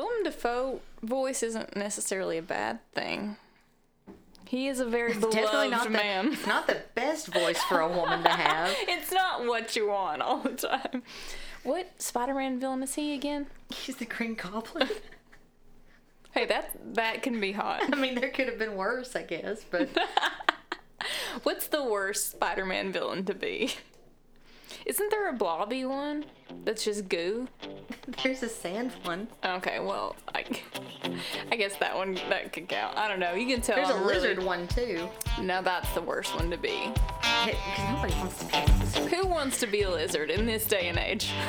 Willem Dafoe voice isn't necessarily a bad thing. He is a very Definitely beloved not man. it's not the best voice for a woman to have. It's not what you want all the time. What Spider-Man villain is he again? He's the Green Goblin. Hey, that that can be hot. I mean, there could have been worse, I guess, but What's the worst Spider-Man villain to be? Isn't there a blobby one that's just goo? there's a sand one. Okay, well, I, I guess that one that could count. I don't know. You can tell. There's a I'm really- lizard one too. No, that's the worst one to be. Because nobody wants to be a. Who wants to be a lizard in this day and age?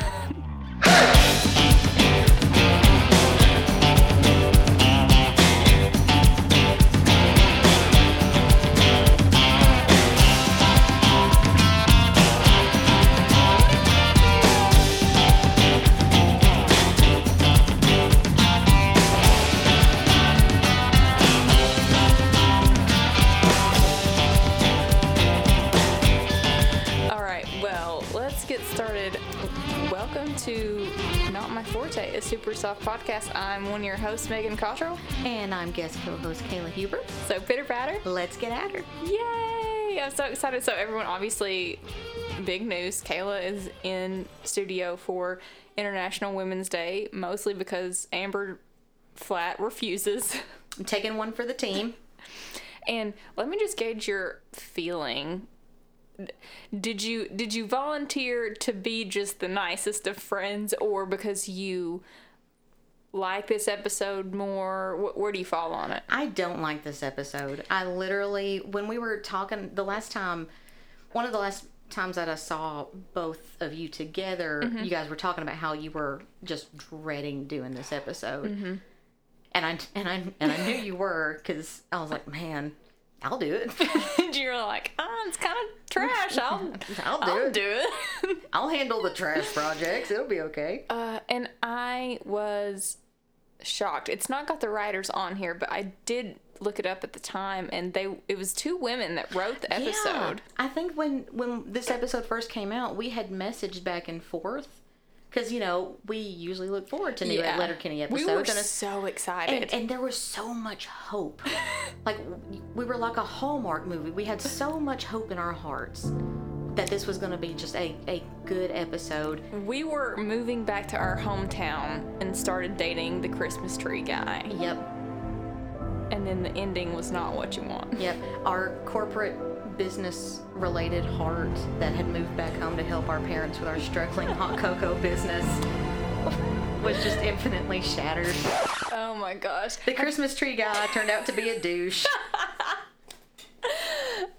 super soft podcast. I'm one of your hosts, Megan Cottrell. And I'm guest co-host Kayla Huber. So, pitter patter. Let's get at her. Yay! I'm so excited. So, everyone, obviously, big news. Kayla is in studio for International Women's Day, mostly because Amber flat refuses. I'm taking one for the team. And let me just gauge your feeling. Did you did you volunteer to be just the nicest of friends, or because you like this episode more? Wh- Where do you fall on it? I don't like this episode. I literally, when we were talking the last time, one of the last times that I saw both of you together, you guys were talking about how you were just dreading doing this episode. And I and I and I knew you were because I was like, man, I'll do it. And you're like, ah, it's kind of trash. I'll I'll do I'll it. do it. I'll handle the trash projects. It'll be okay. uh, and I was shocked. It's not got the writers on here, but I did look it up at the time, and they it was two women that wrote the episode. Yeah. I think when when this episode first came out, we had messaged back and forth because you know we usually look forward to new Yeah. Letterkenny episodes, We were and, so excited. and and there was so much hope. like we were like a Hallmark movie. We had so much hope in our hearts that this was going to be just a a good episode. We were moving back to our hometown and started dating the Christmas tree guy. Yep, And then the ending was not what you want. yep. Our corporate business related heart that had moved back home to help our parents with our struggling hot cocoa business was just infinitely shattered. Oh my gosh. The Christmas tree guy turned out to be a douche.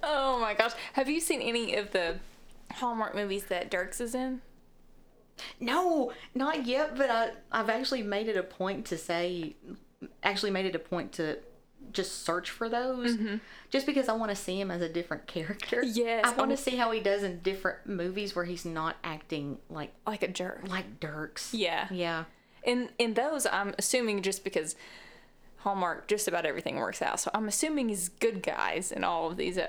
Oh my gosh. Have you seen any of the Hallmark movies that Dierks is in? No, not yet, but I, I've actually made it a point to say, actually made it a point to just search for those, mm-hmm. just because I want to see him as a different character. Yes, I want to see how he does in different movies where he's not acting like Like a jerk. like Dierks. Yeah. Yeah. In in those, I'm assuming just because Hallmark just about everything works out. So I'm assuming he's good guys in all of these uh,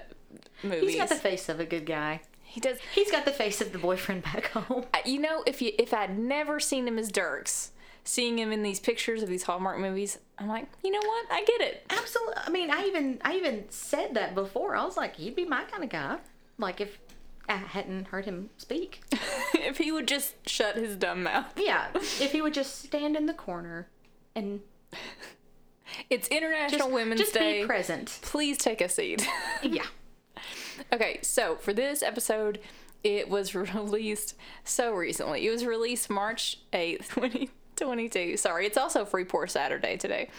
movies. He's got the face of a good guy. he does. He's got the face of the boyfriend back home. You know, if you if I'd never seen him as Dierks, seeing him in these pictures of these Hallmark movies, I'm like, you know what? I get it. Absolutely. I mean, I even I even said that before. I was like, he'd be my kind of guy. Like if I hadn't heard him speak. if he would just shut his dumb mouth. Yeah, if he would just stand in the corner and It's International just, Women's just Day. be present. Please take a seat. Yeah. okay, so for this episode, it was released so recently. It was released March 8th, 2022. Sorry, it's also Free Pour Saturday today.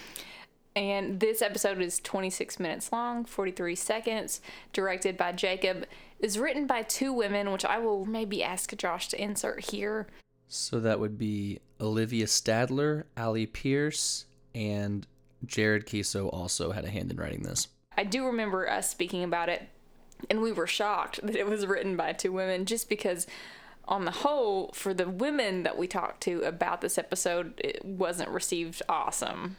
And this episode is 26 minutes long, 43 seconds, directed by Jacob, is written by two women, which I will maybe ask Josh to insert here. So that would be Olivia Stadler, Ali Pierce, and Jared Keeso also had a hand in writing this. I do remember us speaking about it, and we were shocked that it was written by two women just because, on the whole, for the women that we talked to about this episode, it wasn't received awesome.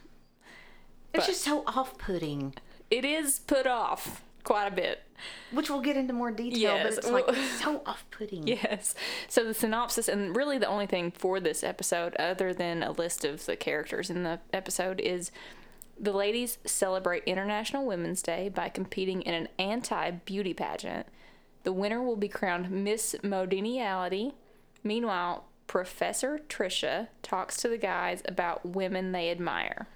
It's just so off-putting. It is put off quite a bit. which we'll get into more detail, Yes, but it's like well- so off-putting. Yes. So the synopsis, and really the only thing for this episode, other than a list of the characters in the episode, is the ladies celebrate International Women's Day by competing in an anti beauty pageant. The winner will be crowned Miss Modeniality. Meanwhile, Professor Trisha talks to the guys about women they admire.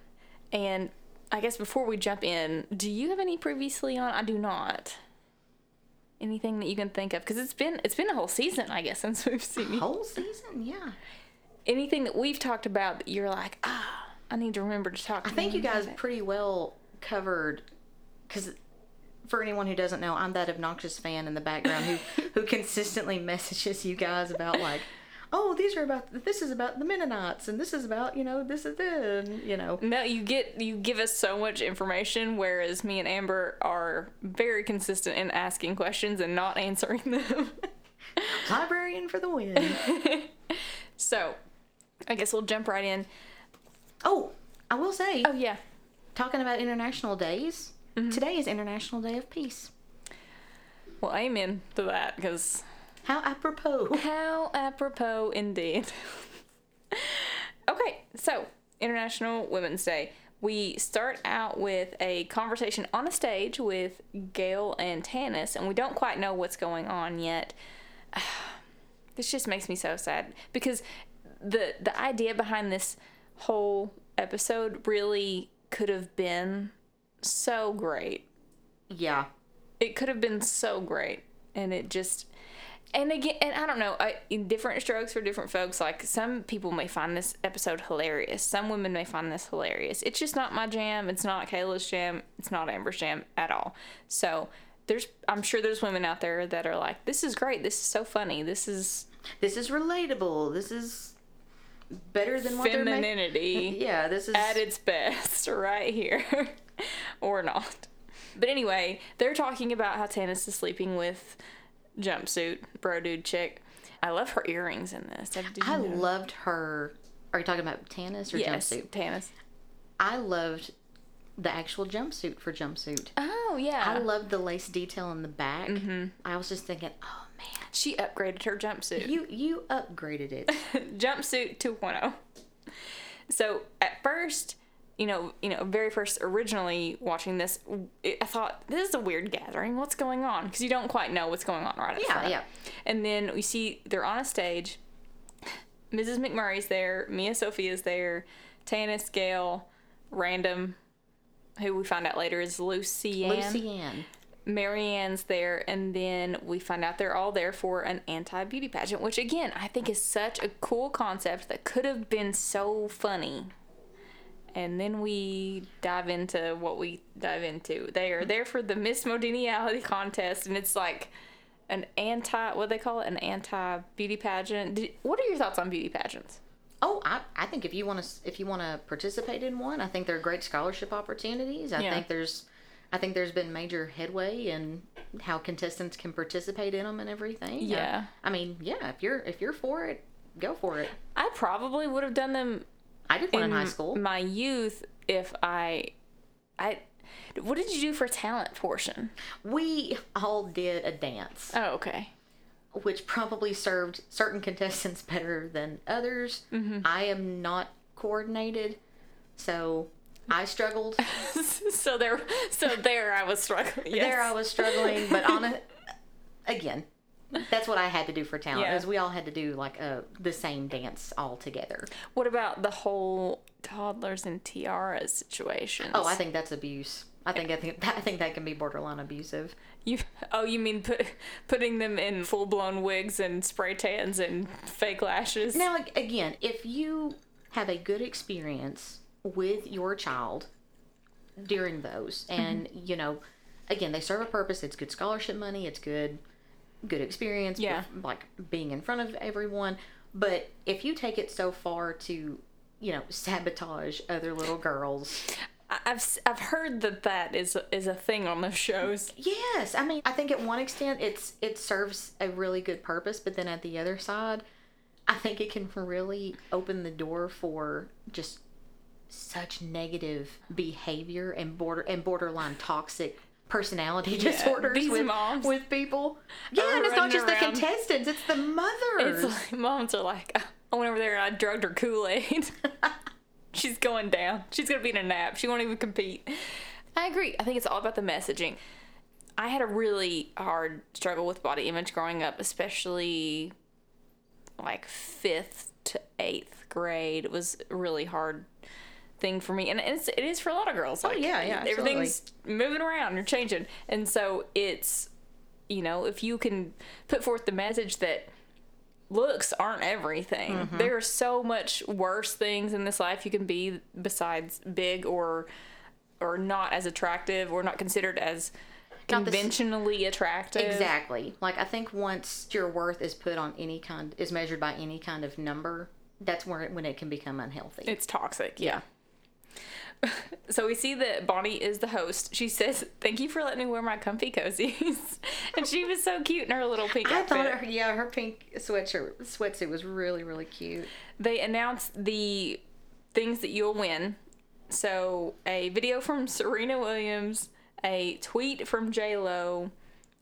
And I guess before we jump in, do you have any previously on? I do not. Anything that you can think of? Because it's been it's been a whole season, I guess, since we've seen you. Whole season, yeah. Anything that we've talked about that you're like, ah, I need to remember to talk. I think you guys pretty well covered because for anyone who doesn't know, I'm that obnoxious fan in the background who who consistently messages you guys about like, oh, these are about this is about the Mennonites and this is about you know this is this and, you know No, you get you give us so much information, whereas me and Amber are very consistent in asking questions and not answering them. librarian for the win. so, I guess we'll jump right in. Oh, I will say, Oh yeah, talking about international days, mm-hmm. today is International Day of Peace. well, amen to that because How apropos. how apropos indeed. okay, so International Women's Day. We start out with a conversation on a stage with Gail and Tanis, and we don't quite know what's going on yet. this just makes me so sad because the the idea behind this whole episode really could have been so great Yeah. it could have been so great and it just and again and i don't know I, in different strokes for different folks like some people may find this episode hilarious some women may find this hilarious it's just not my jam it's not kayla's jam it's not amber's jam at all so there's i'm sure there's women out there that are like this is great this is so funny this is This is relatable. This is better than what femininity Yeah, this is at its best right here or not but anyway they're talking about how Tanis is sleeping with jumpsuit bro dude chick i love her earrings in this I know? loved her. Are you talking about Tanis or yes jumpsuit? Tanis. I loved the actual jumpsuit for jumpsuit. oh yeah I loved the lace detail in the back. Mm-hmm. I was just thinking, oh man, she upgraded her jumpsuit. You you upgraded it. jumpsuit 2.0 so at first you know you know very first originally watching this it, i thought this is a weird gathering. What's going on? Because you don't quite know what's going on right Yeah, front. yeah. and then we see they're on a stage. Mrs mcmurray's there. Mia sophia's there. Tanis gale random who we find out later is lucy Ann. Marianne's there, and then we find out they're all there for an anti beauty pageant, which again I think is such a cool concept that could have been so funny. And then we dive into what we dive into. They are there for the Miss Modeniality contest, and it's like an anti what do they call it an anti beauty pageant. Did, what are your thoughts on beauty pageants? Oh, I, I think if you want to if you want to participate in one, I think they're great scholarship opportunities. I Yeah. think there's I think there's been major headway in how contestants can participate in them and everything. Yeah. I, I mean, yeah, if you're if you're for it, go for it. I probably would have done them I did one in, high school. my youth if I I what did you do for talent portion? we all did a dance, Oh, okay. which probably served certain contestants better than others. Mm-hmm. I am not coordinated, so I struggled. so there so there I was struggling. Yes. There I was struggling, but on a, again, that's what I had to do for talent. Yeah. Is we all had to do like a the same dance all together. What about the whole toddlers and tiaras situation? Oh, I think that's abuse. I think I think I think that can be borderline abusive. you oh you mean put, putting them in full blown wigs and spray tans and fake lashes? Now, again, if you have a good experience with your child during those, mm-hmm. and you know, again, they serve a purpose. It's good scholarship money. It's good, good experience. Yeah. with, like being in front of everyone. But if you take it so far to, you know, sabotage other little girls, I've I've heard that that is is a thing on those shows. Yes, I mean, I think at one extent it's it serves a really good purpose, but then at the other side, I think it can really open the door for just such negative behavior and border and borderline toxic personality disorders these with, moms with people. Yeah, and it's not just the contestants; it's the mothers. It's like moms are like, I went over there and I drugged her Kool Aid. She's going down. She's gonna be in a nap. She won't even compete. I agree. I think it's all about the messaging. I had a really hard struggle with body image growing up, especially like fifth to eighth grade. It was really hard thing for me, and it's it is for a lot of girls. Like, Oh, yeah, yeah, everything's moving around, you're changing, and so it's you know if you can put forth the message that looks aren't everything. Mm-hmm. There are so much worse things in this life you can be besides big or or not as attractive or not considered as conventionally attractive. Exactly. Like I think once your worth is put on any kind is measured by any kind of number, that's where when it can become unhealthy. It's toxic. Yeah. So we see that Bonnie is the host. She says, "Thank you for letting me wear my comfy cozies," and she was so cute in her little pink I outfit. thought her, yeah, her pink sweatshirt sweatsuit was really really cute. they announced the things that you'll win. So a video from Serena Williams, a tweet from J Lo,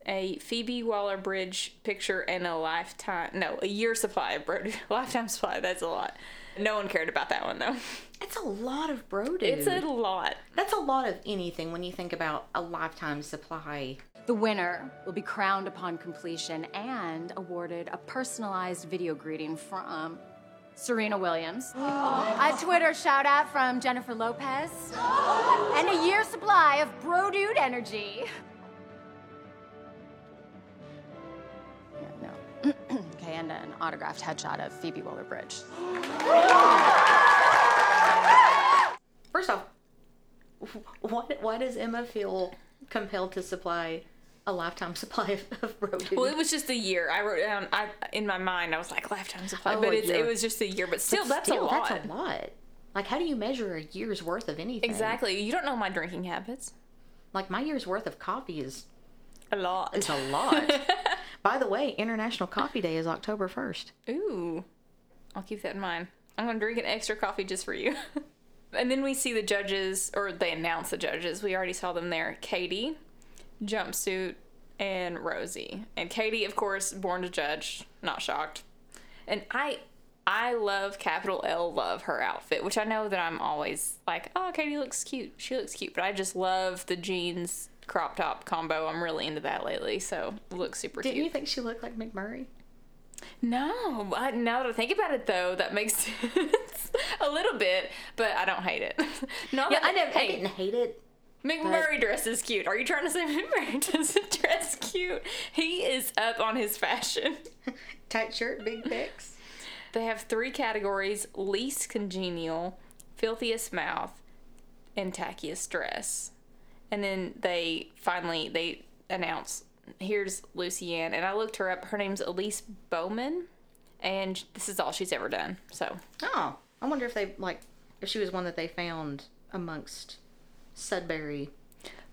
a Phoebe Waller Bridge picture, and a lifetime no a year supply of Brody lifetime supply. That's a lot. No one cared about that one though. It's a lot of bro dude. It's a lot. That's a lot of anything when you think about a lifetime supply. The winner will be crowned upon completion and awarded a personalized video greeting from Serena Williams, a Twitter shout out from Jennifer Lopez, and a year supply of Bro Dude energy. okay, and an autographed headshot of Phoebe Waller Bridge. First off, why, why does Emma feel compelled to supply a lifetime supply of, of bro? Well, it was just a year. I wrote down. I in my mind, I was like lifetime supply, Oh, but it's, it was just a year. But still, that's Still, a lot. That's a lot. Like, how do you measure a year's worth of anything? Exactly. You don't know my drinking habits. Like, my year's worth of coffee is A lot. It's a lot. By the way, International Coffee Day is October 1st. Ooh. I'll keep that in mind. I'm going to drink an extra coffee just for you. and then we see the judges, or they announce the judges. We already saw them there. Katie, Jumpsuit, and Rosie. And Katie, of course, born to judge. Not shocked. And I. I love capital L love her outfit, which I know that I'm always like, oh, Katie looks cute. She looks cute, but I just love the jeans crop top combo. I'm really into that lately, so looks super Didn't cute. you think she looked like McMurray? No, I, now that I think about it, though, that makes sense a little bit, but I don't hate it. Not Yeah, I, never, I didn't hate it. McMurray dresses cute. Are you trying to say McMurray doesn't dress cute? He is up on his fashion. Tight shirt, big pecs. They have three categories: least congenial, filthiest mouth, and tackiest dress. And then they finally they announce here's Lucy Ann, and I looked her up. Her name's Elise Bowman, and this is all she's ever done. So Oh, I wonder if they, like, if she was one that they found amongst Sudbury.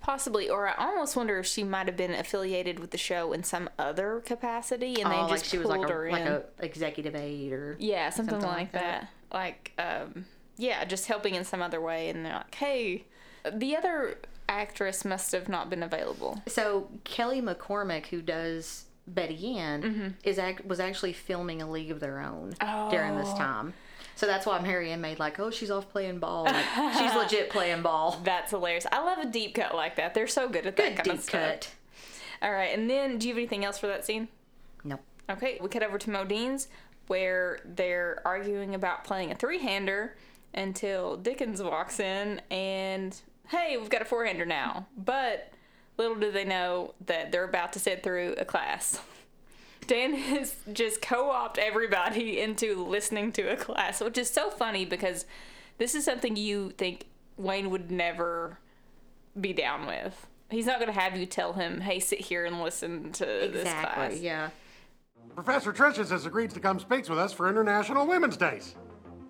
Possibly, or I almost wonder if she might have been affiliated with the show in some other capacity, and oh, they like just she was pulled like a, her like in. a executive aide or. yeah, something, something like like that. Like, um, yeah, just helping in some other way, and they're like, hey, the other actress must have not been available. So Kelly McCormack, who does Betty Ann, Mm-hmm. is act- was actually filming A League of Their Own during this Oh. time. So that's why Mary Ann made like, oh, she's off playing ball. Like, she's legit playing ball. That's hilarious. I love a deep cut like that. They're so good at that Good kind of stuff. cut. All right, and then do you have anything else for that scene? Nope. Okay, we cut over to Modine's where they're arguing about playing a three hander until Dickens walks in and, hey, we've got a four hander now. But little do they know that they're about to sit through a class. Dan has just co opted everybody into listening to a class, which is so funny because this is something you think Wayne would never be down with. He's not going to have you tell him, hey, sit here and listen to this class. Exactly. Yeah. Professor Tricious has agreed to come speak with us for International Women's Days.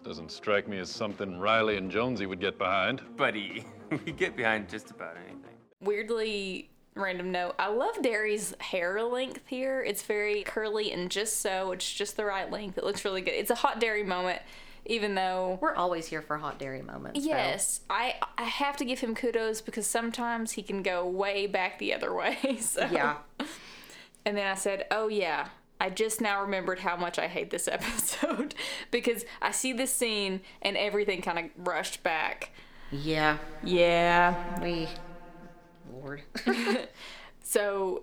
Doesn't strike me as something Reilly and Jonesy would get behind. Buddy, we get behind just about anything. weirdly random note i love derry's hair length here it's very curly and just so it's just the right length it looks really good it's a hot Derry moment even though We're always here for hot dairy moments. though. yes, I I have to give him kudos because sometimes he can go way back the other way. So Yeah. And then I said, "Oh yeah, I just now remembered how much I hate this episode because I see this scene and everything kind of rushed back." Yeah. Yeah. We. Lord. So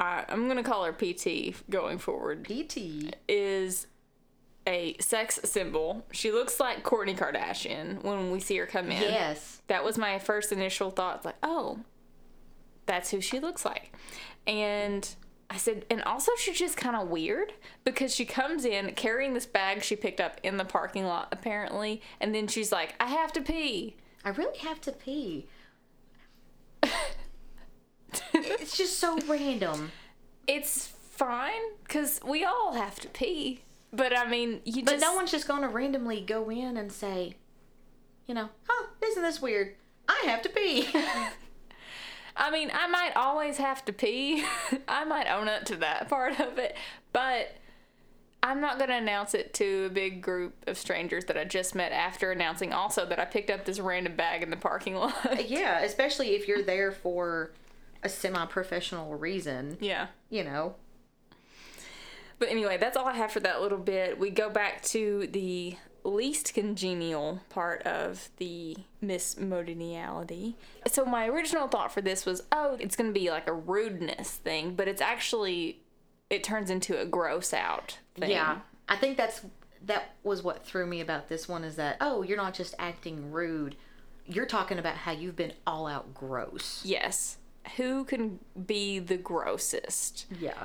I, I'm gonna call her PT going forward. PT. Is a sex symbol. She looks like Kourtney Kardashian when we see her come in. Yes. That was my first initial thought. Like, oh, that's who she looks like. And I said, and also she's just kind of weird because she comes in carrying this bag she picked up in the parking lot, apparently. And then she's like, I have to pee. I really have to pee. it's just so random. It's fine because we all have to pee. But I mean, you But just. no one's just going to randomly go in and say, you know, huh, isn't this weird? I have to pee. I mean, I might always have to pee. I might own up to that part of it, but I'm not going to announce it to a big group of strangers that I just met after announcing also that I picked up this random bag in the parking lot. Uh, yeah, especially if you're there for a semi professional reason, yeah. you know. But anyway, that's all I have for that little bit. We go back to the least congenial part of the Miss Modiniality. So my original thought for this was, oh, it's going to be like a rudeness thing, but it's actually it turns into a gross out thing. Yeah. I think that's that was what threw me about this one is that oh, you're not just acting rude. You're talking about how you've been all out gross. Yes. Who can be the grossest? Yeah.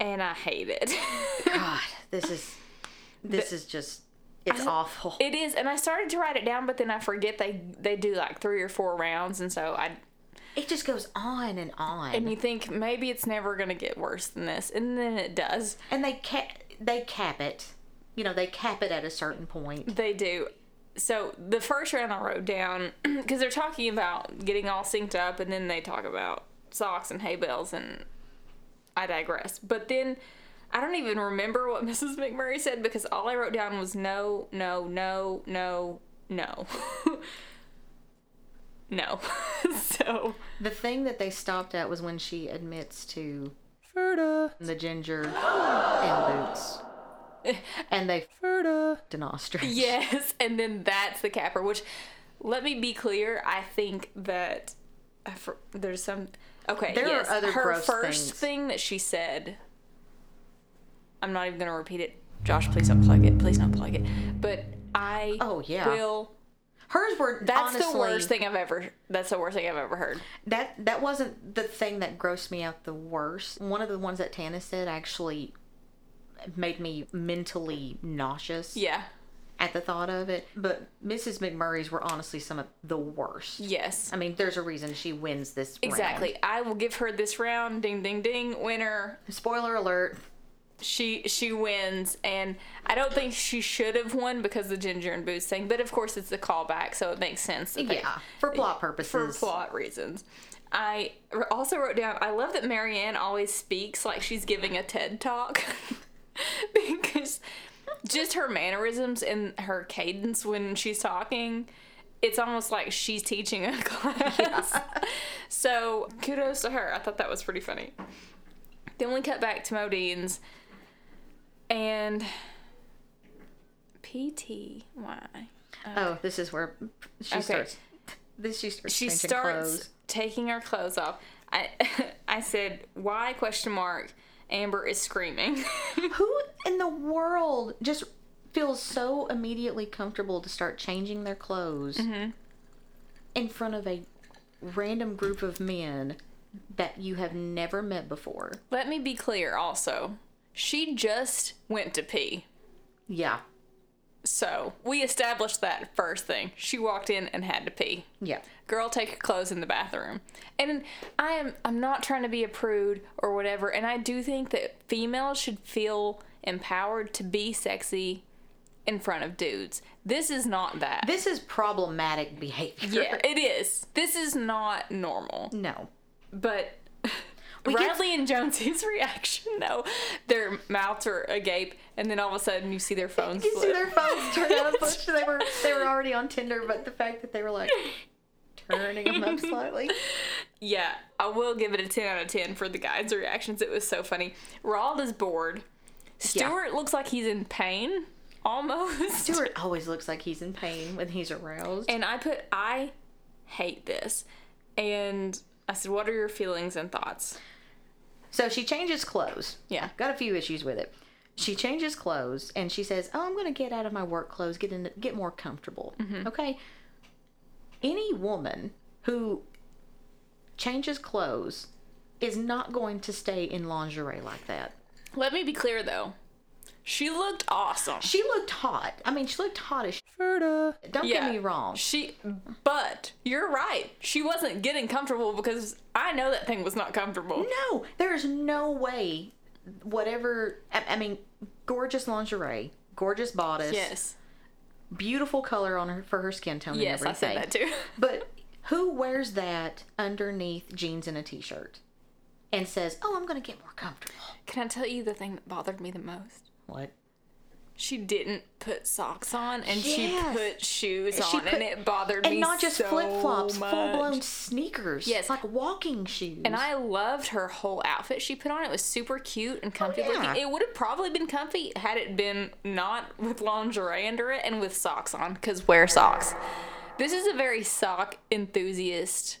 And I hate it. God, this is this is just it's awful. it is, and I started to write it down, but then I forget they they do like three or four rounds, and so I It just goes on and on. and you think maybe it's never gonna get worse than this, and then it does. and they cap they cap it. You know, they cap it at a certain point. They do. So the first round I wrote down because they're talking about getting all synced up, and then they talk about socks and hay bales, and I digress. But then I don't even remember what Mrs. McMurray said because all I wrote down was no, no, no, no, no, no. so The thing that they stopped at was when she admits to Ferda, the ginger and boots. And they Ferda. denostrate. yes, and then that's the capper. Which, let me be clear, I think that I for, there's some. Okay, There are yes, other her gross first things. thing that she said. I'm not even gonna repeat it. Josh, please don't plug it. Please don't plug it. But I Oh, yeah. will. Hers were That's honestly, the worst thing I've ever. That's the worst thing I've ever heard. That that wasn't the thing that grossed me out the worst. One of the ones that Tana said actually made me mentally nauseous Yeah. at the thought of it. But Mrs. McMurray's were honestly some of the worst. Yes. I mean, there's a reason she wins this round. Exactly. I will give her this round. Ding, ding, ding. Winner. Spoiler alert. She she wins and i don't think she should have won because of the ginger and boots thing but of course it's a callback so it makes sense that they- Yeah, for plot purposes. for plot reasons. I also wrote down i love that marianne always speaks like she's giving a ted talk. Because just her mannerisms and her cadence when she's talking it's almost like she's teaching a class. So kudos to her. I thought that was pretty funny. Then we cut back to Modine's and PTY. Why? Oh, this is where she Okay. starts. This she starts She starts clothes. taking her clothes off. I I said, "Why?" Question mark. Amber is screaming. Who in the world just feels so immediately comfortable to start changing their clothes Mm-hmm. in front of a random group of men that you have never met before? Let me be clear. Also, she just went to pee. Yeah. So we established that first thing. She walked in and had to pee. Yeah. girl take your clothes in the bathroom and i am i'm not trying to be a prude or whatever and i do think that females should feel empowered to be sexy in front of dudes this is not that This is problematic behavior. yeah it is this is not normal No. but We get- Reilly and Jonesy's reaction, though, their mouths are agape, and then all of a sudden you see their phones You see their phones turn up. They were they were already on Tinder, but the fact that they were like turning them up slightly. Yeah, I will give it a 10 out of 10 for the guys' reactions. It was so funny. Roald is bored. Stewart looks like he's in pain, almost. Stewart always looks like he's in pain when he's aroused. And I put, I hate this. And I said, what are your feelings and thoughts? So she changes clothes. Yeah. Got a few issues with it. She changes clothes and she says, "Oh, I'm going to get out of my work clothes, get in, get more comfortable." Mm-hmm. Okay. Any woman who changes clothes is not going to stay in lingerie like that. Let me be clear, though. She looked awesome. She looked hot. I mean, she looked hot as. Ferda. Don't get me wrong. She, but you're right. She wasn't getting comfortable because I know that thing was not comfortable. No, there is no way. Whatever. I, I mean, gorgeous lingerie, gorgeous bodice. Yes. beautiful color on her for her skin tone Yes, and I said that too. But who wears that underneath jeans and a t-shirt and says, "Oh, I'm going to get more comfortable"? Can I tell you the thing that bothered me the most? What? She didn't put socks on and she put shoes She on put- and it bothered me. And me not just so flip flops, full blown sneakers. Yes. like walking shoes. And I loved her whole outfit she put on. It was super cute and oh, comfy Oh, yeah. looking. It would have probably been comfy had it been not with lingerie under it and with socks on, because wear socks. This is a very sock enthusiast,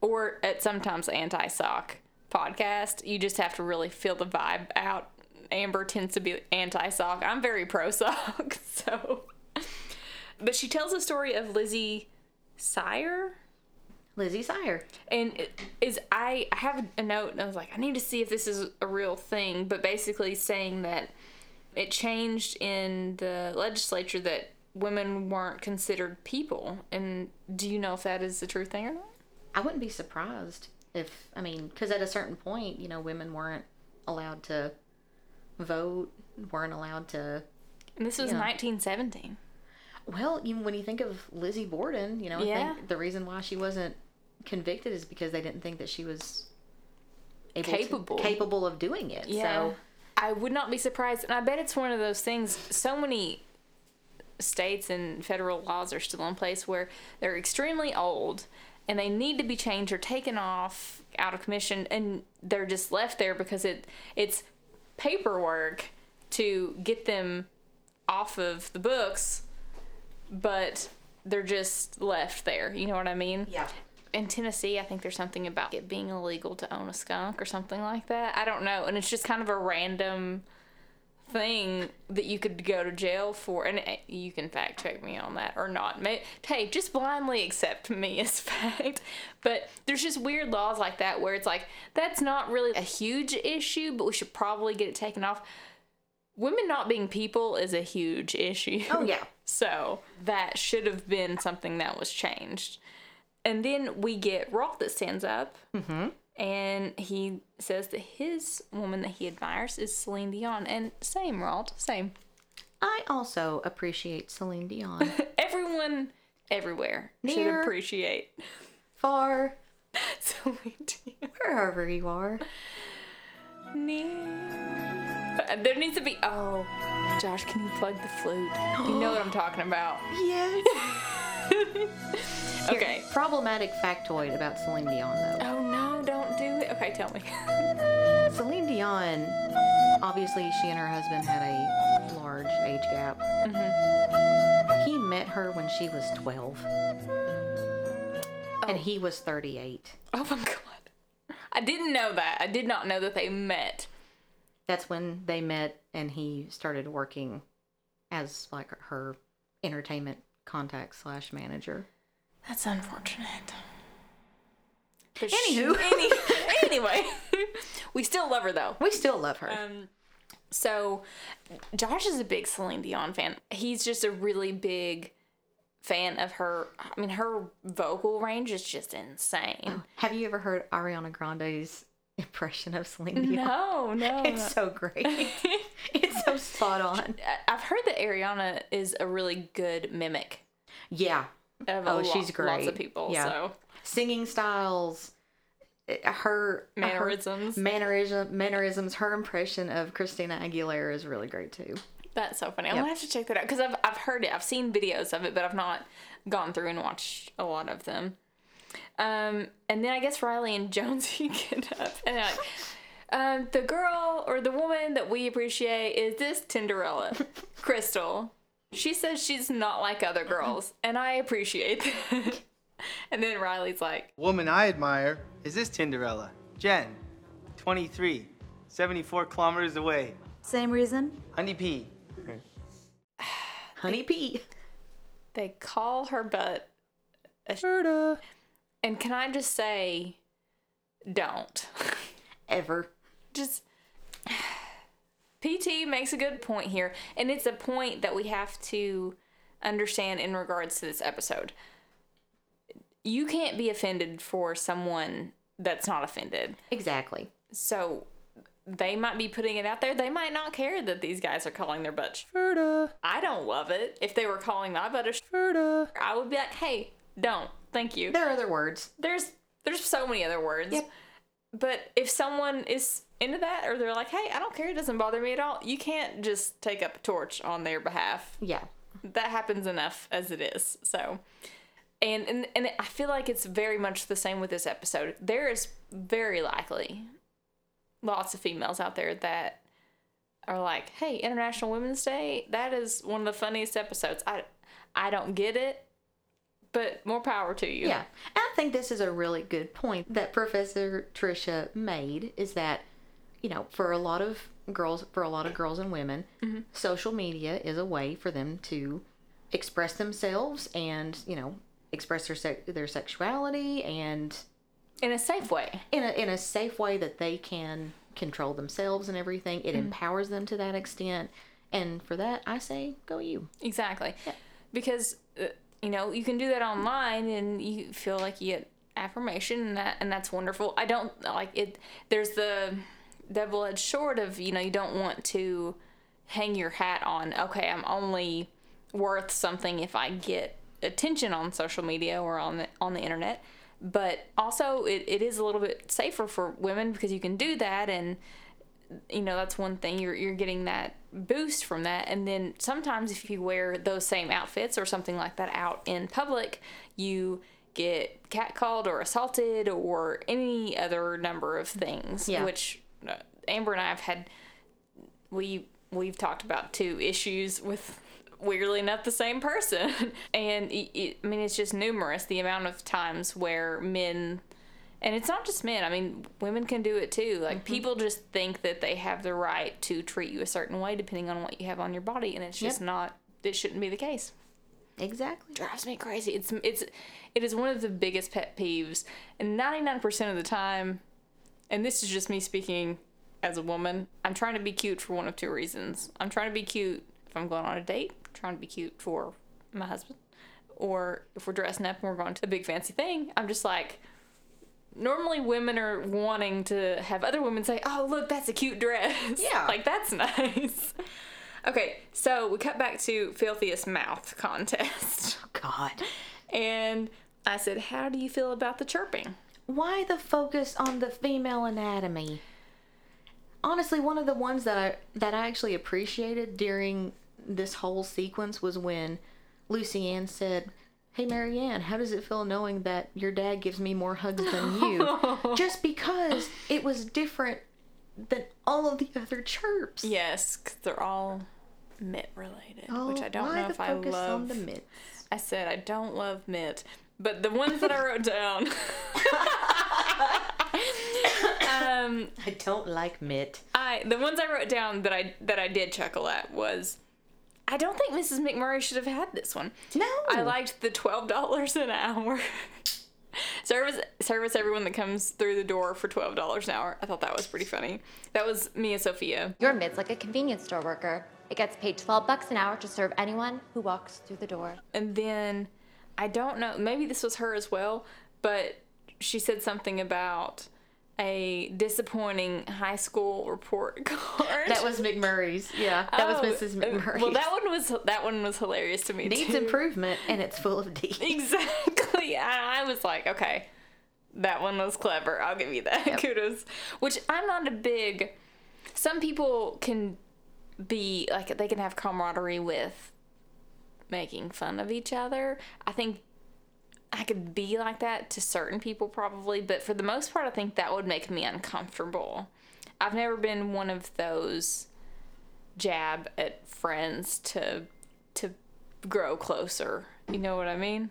or at sometimes anti sock podcast. You just have to really feel the vibe out. Amber tends to be anti sock. I'm very pro sock, so. But she tells the story of Lizzie Sire Lizzie Sire. and it is I I have a note and I was like I need to see if this is a real thing, but basically saying that it changed in the legislature that women weren't considered people. And do you know if that is the true thing or not? I wouldn't be surprised if I mean, because at a certain point, you know, women weren't allowed to vote, weren't allowed to. And this was Yeah. 1917. Well, you, when you think of Lizzie Borden, you know, I Yeah. think the reason why she wasn't convicted is because they didn't think that she was able to- Capable. capable of doing it. Yeah. So I would not be surprised. And I bet it's one of those things, so many states and federal laws are still in place where they're extremely old and they need to be changed or taken off out of commission and they're just left there because it it's paperwork to get them off of the books but they're just left there you know what i mean yeah. in Tennessee, I think there's something about it being illegal to own a skunk or something like that. I don't know. And it's just kind of a random thing that you could go to jail for. And eh, you can fact check me on that or not. May, hey, just blindly accept me as fact. But there's just weird laws like that where it's like, that's not really a huge issue, but we should probably get it taken off. Women not being people is a huge issue. Oh yeah. So that should have been something that was changed. And then we get Rolf that stands up and he says that his woman that he admires is Celine Dion. And same, Rolf, same. I also appreciate Celine Dion. Everyone everywhere should Near- appreciate Far, Celine Dion. wherever you are. Near. But There needs to be. Oh, Josh, can you plug the flute? You know what I'm talking about. Yes. Okay. Problematic factoid about Celine Dion, though. Oh no, don't do it. Okay, tell me. Celine Dion, obviously, she and her husband had a large age gap. Mm-hmm. He met her when she was 12, and he was 38. Oh my god. I didn't know that. I did not know that they met. That's when they met, and he started working as like her entertainment contact slash manager. That's unfortunate. Anywho. sh- any, anyway, we still love her though. We still love her. Um, so Josh is a big Celine Dion fan. He's just a really big fan of her. I mean, her vocal range is just insane. Have you ever heard Ariana Grande's impression of Celine Dion? No, no, It's no. so great. it's so spot on. I've heard that Ariana is a really good mimic Yeah. of Oh, she's lot- lots of people. Yeah. So Singing styles, her Mannerisms. her mannerism, mannerisms. Her impression of Christina Aguilera is really great too. That's so funny. I'm Yep. gonna have to check that out because I've I've heard it. I've seen videos of it, but I've not gone through and watched a lot of them. Um, and then I guess Reilly and Jonesy get up and they're like, um, the girl or the woman that we appreciate is this Tinderella, Crystal. She says she's not like other girls, and I appreciate that. and then Reilly's like, Woman I admire is this Tinderella, Jen, 23, 74 kilometers away. Same reason? Honey P. Honey Pea. they call her butt a Ferda. And can I just say, don't. Ever. just PT makes a good point here, and it's a point that we have to understand in regards to this episode. You can't be offended for someone that's not offended. Exactly. So they might be putting it out there. They might not care that these guys are calling their butt. sh- Ferda. I don't love it. If they were calling my butt a sh- Ferda. I would be like, hey, don't. Thank you. There are other words. there's there's so many other words. Yep. But if someone is into that or they're like, "Hey, I don't care. It doesn't bother me at all." You can't just take up a torch on their behalf. Yeah. That happens enough as it is. So and and, and I feel like it's very much the same with this episode. There is very likely lots of females out there that are like, "Hey, International Women's Day, that is one of the funniest episodes." I I don't get it, but more power to you. Yeah. And I think this is a really good point that Professor Trisha made is that, you know, for a lot of girls, for a lot of girls and women, mm-hmm. social media is a way for them to express themselves and, you know, express their sec- their sexuality and in a safe way. in a in a safe way that they can control themselves and everything. It empowers them to that extent. And for that, I say, go you. Exactly. Because uh, you know, you can do that online and you feel like you get affirmation and that and that's wonderful. I don't like it there's the double-edged sword of, you know, you don't want to hang your hat on, okay, I'm only worth something if I get attention on social media or on the on the internet. But also it, it is a little bit safer for women because you can do that and you know that's one thing you're you're getting that boost from that and then sometimes if you wear those same outfits or something like that out in public you get catcalled or assaulted or any other number of things Yeah. which uh, Amber and I have had we we've talked about two issues with weirdly enough the same person and it, it, i mean it's just numerous the amount of times where men and it's not just men i mean women can do it too like mm-hmm. people just think that they have the right to treat you a certain way depending on what you have on your body and it's just Yep. not it shouldn't be the case Exactly. drives me crazy. It's it's it is one of the biggest pet peeves, and ninety nine percent of the time, and this is just me speaking as a woman. I'm trying to be cute for one of two reasons. I'm trying to be cute if I'm going on a date. Trying to be cute for my husband, or if we're dressing up and we're going to a big fancy thing. I'm just like. Normally, women are wanting to have other women say, "Oh, look, that's a cute dress." Yeah. like that's nice. Okay, so we cut back to filthiest mouth contest. Oh, God. And I said, How do you feel about the chirping? Why the focus on the female anatomy? Honestly, one of the ones that I that I actually appreciated during this whole sequence was when Lucy Ann said, "Hey Marianne, how does it feel knowing that your dad gives me more hugs than you?" Just because it was different than all of the other chirps. Yes, because they're all mitt related, which I Oh, don't why know the if I love. on the mitts? I said I don't love mitt, but the ones that I wrote down. um, I don't like mitt. I the ones I wrote down that I that I did chuckle at was. I don't think Mrs. McMurray should have had this one. No. I liked the twelve dollars an hour. service service everyone that comes through the door for twelve dollars an hour. I thought that was pretty funny. That was me and Sophia. Your mid's like a convenience store worker. It gets paid 12 bucks an hour to serve anyone who walks through the door. And then I don't know, maybe this was her as well, but she said something about a disappointing high school report card. That was McMurray's. Yeah, that Oh, was Mrs. Uh, McMurray. Well, that one was that one was hilarious to me needs too. improvement, and it's full of D. Exactly. I was like, okay, That one was clever. I'll give you that. Kudos. Which I'm not a big. Some people can be like they can have camaraderie with making fun of each other. I think I could be like that to certain people probably, but for the most part, I think that would make me uncomfortable. I've never been one of those jab at friends to to grow closer. You know what I mean?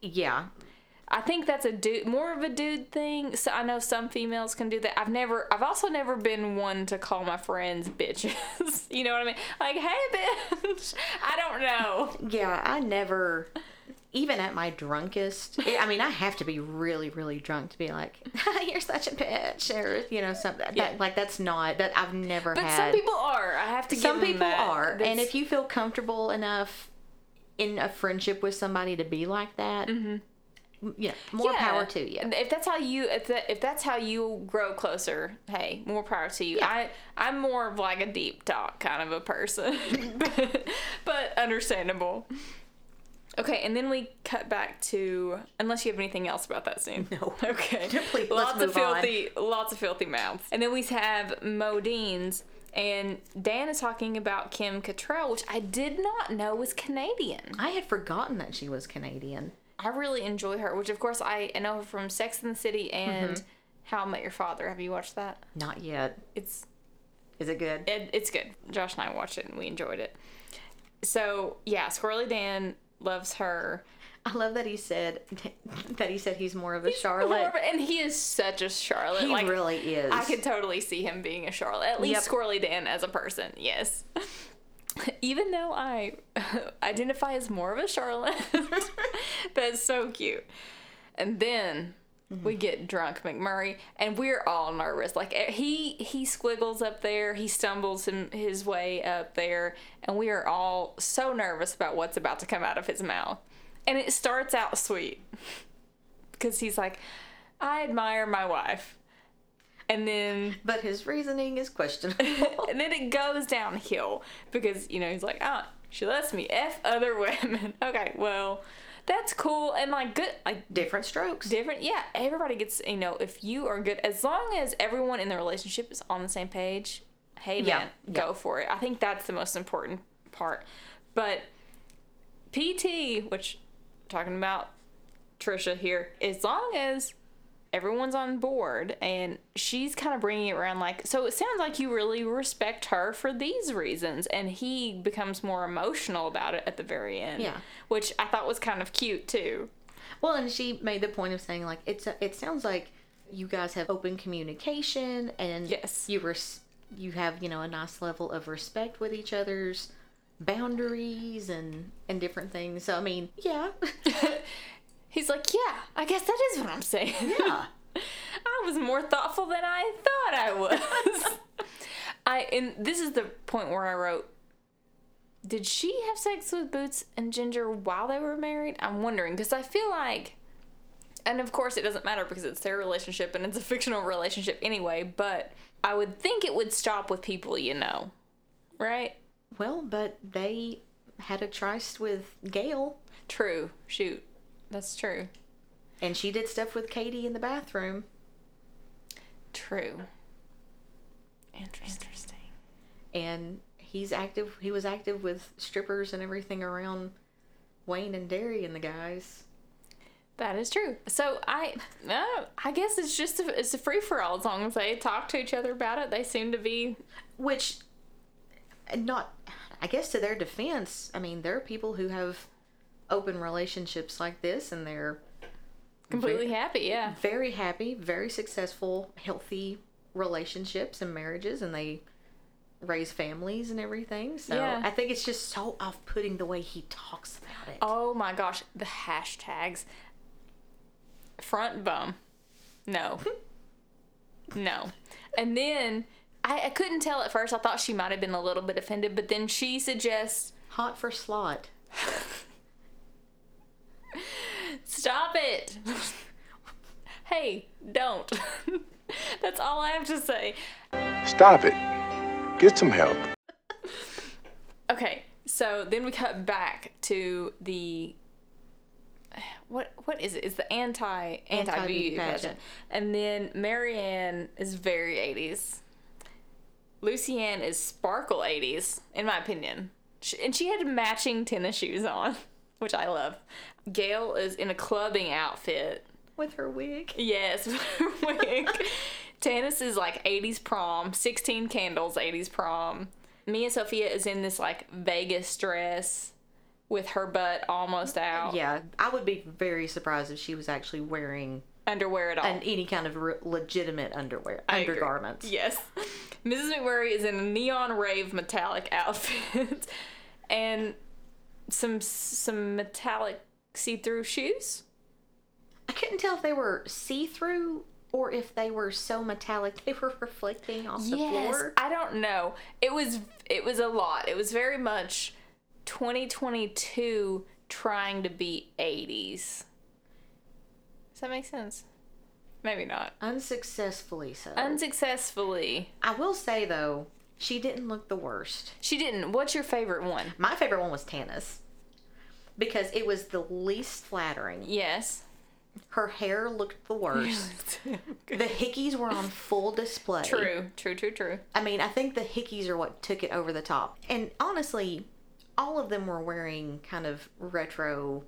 Yeah. I think that's a dude, more of a dude thing. So I know some females can do that. I've never, I've also never been one to call my friends bitches. you know what I mean? Like, hey, bitch. I don't know. Yeah, I never, even at my drunkest, I mean, I have to be really, really drunk to be like, you're such a bitch, or, you know, something. Yeah. That, like, that's not, that I've never But had. some people are. I have to give Some people that. are. And if you feel comfortable enough in a friendship with somebody to be like that, mm-hmm. yeah, more Yeah. power to you. If that's how you, if that, if that's how you grow closer, hey, more power to you. Yeah. I, I'm more of like a deep talk kind of a person, but, but understandable. Okay, and then we cut back to unless you have anything else about that scene. No. Okay. Please, lots of move on. filthy, lots of filthy mouths. And then we have Modean's, and Dan is talking about Kim Cattrall, which I did not know was Canadian. I had forgotten that she was Canadian. I really enjoy her, which of course I, know her from Sex and the City and mm-hmm. How I Met Your Father. Have you watched that? Not yet. It's Is it good? it, it's good. Josh and I watched it and we enjoyed it. So yeah, Squirrely Dan loves her. I love that he said that he said he's more of a More Charlotte. a- and he is such a Charlotte. He like, really is. I could totally see him being a Charlotte. At least Yep. Squirrely Dan as a person, yes. Even though I identify as more of a Charlotte, that's so cute. And then we get drunk McMurray, and we're all nervous. Like eh, he he squiggles up there, he stumbles him, his way up there, and we are all so nervous about what's about to come out of his mouth. And it starts out sweet because he's like, "I admire my wife," and then But his reasoning is questionable. and then it goes downhill because you know he's like, "Ah, she lets me f other women." okay, well, that's cool and like good, like Different strokes. different. Yeah, everybody gets you know if you are good as long as everyone in the relationship is on the same page. Hey man, Yeah, go for it. I think that's the most important part. But PT, which talking about Trisha here, as long as everyone's on board and she's kind of bringing it around like so it sounds like you really respect her for these reasons and he becomes more emotional about it at the very end Yeah. which i thought was kind of cute too Well, and she made the point of saying like it's a, it sounds like you guys have open communication and Yes. you res- you have you know a nice level of respect with each other's boundaries and and different things. So I mean, yeah, he's like yeah i guess that is what i'm saying yeah. I was more thoughtful than I thought I was. I and this is the point where I wrote Did she have sex with Boots and Ginger while they were married? I'm wondering because I feel like and of course it doesn't matter because it's their relationship and it's a fictional relationship anyway, but I would think it would stop with people you know. Right? Well, but they had a tryst with Gail, True. Shoot. That's true. and she did stuff with Katie in the bathroom. True. Interesting. and he's active he was active with strippers and everything around Wayne and Derry and the guys. That is true. So I, uh, I guess it's just a, it's a free for all as long as they talk to each other about it. They seem to be Which not I guess to their defense, I mean there are people who have open relationships like this and they're completely happy. Yeah. very happy, very successful, healthy relationships and marriages and they raise families and everything. So Yeah. I think it's just so off putting the way he talks about it. Oh my gosh, the hashtags. Front bum. No. no. And then I, I couldn't tell at first. I thought she might have been a little bit offended, but then she suggests, Hot for slot. "Stop it." hey, don't. That's all I have to say. Stop it. Get some help. Okay, so then we cut back to the what what is it? It's the anti anti Anti-beauty pageant. pageant. And then Marianne is very 80s. Lucianne is sparkle 80s, in my opinion. She, and she had matching tennis shoes on, which I love. Gail is in a clubbing outfit. With her wig. Yes, with her wig. Tanis is like 80s prom, 16 candles, 80s prom. Mia Sophia is in this like Vegas dress with her butt almost out. Yeah, I would be very surprised if she was actually wearing Underwear at all. an, any kind of re- legitimate underwear, I agree. undergarments. Yes. Mrs. McMurray is in a neon rave metallic outfit and some some metallic see-through shoes. I couldn't tell if they were see through or if they were so metallic they were reflecting off the floor. I don't know. It was it was a lot. It was very much 2022 trying to be 80s. Does that make sense? Maybe not. Unsuccessfully so. Unsuccessfully. I will say though, she didn't look the worst. She didn't. What's your favorite one? My favorite one was Tanis. Because it was the least flattering. Yes. Her hair looked the worst. the hickeys were on full display. True, true, true, true. I mean, I think the hickeys are what took it over the top. And honestly, all of them were wearing kind of retro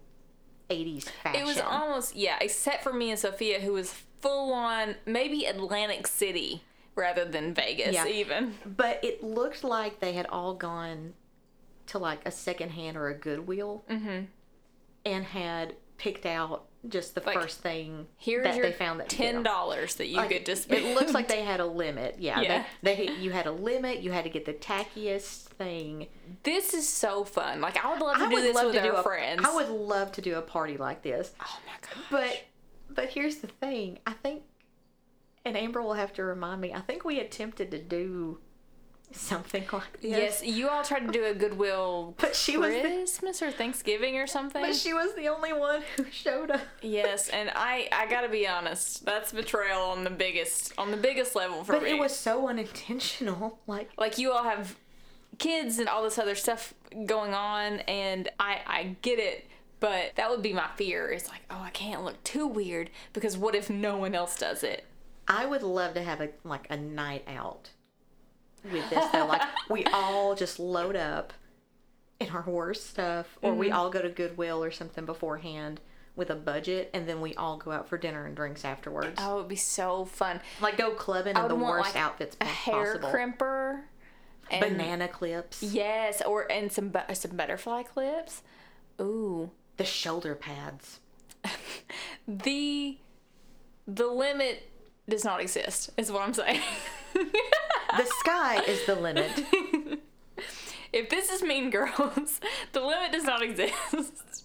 80s fashion. It was almost yeah, except for me and Sophia, who was full on maybe Atlantic City rather than Vegas Yeah. even. But it looked like they had all gone to like a secondhand or a Goodwill Mm-hmm. and had picked out just the Like, first thing Here's that they found that ten dollars that you Like, to spend. It looks like they had a limit. Yeah, Yeah. They, they you had a limit. You had to get the tackiest thing. this is so fun. Like I would love to I do this love with to our a, friends. I would love to do a party like this. Oh my god. But but here's the thing. I think, and Amber will have to remind me. I think we attempted to do something like this. Yes, you all tried to do a Goodwill But she was the- Christmas or Thanksgiving or something. But she was the only one who showed up. yes, and I I gotta be honest, that's betrayal on the biggest on the biggest level for But me. But it was so unintentional. Like like you all have kids and all this other stuff going on and I I get it but that would be my fear it's like oh I can't look too weird because what if no one else does it I would love to have a like a night out with this though. like we all just load up in our worst stuff, or we Mhm. all go to Goodwill or something beforehand with a budget, and then we all go out for dinner and drinks afterwards. oh it would be so fun Like go clubbing in the want worst like outfits a hair possible. crimper and Banana clips, yes or and some bu- some butterfly clips ooh the shoulder pads. the the limit does not exist is what I'm saying The sky is the limit. if this is Mean Girls, the limit does not exist.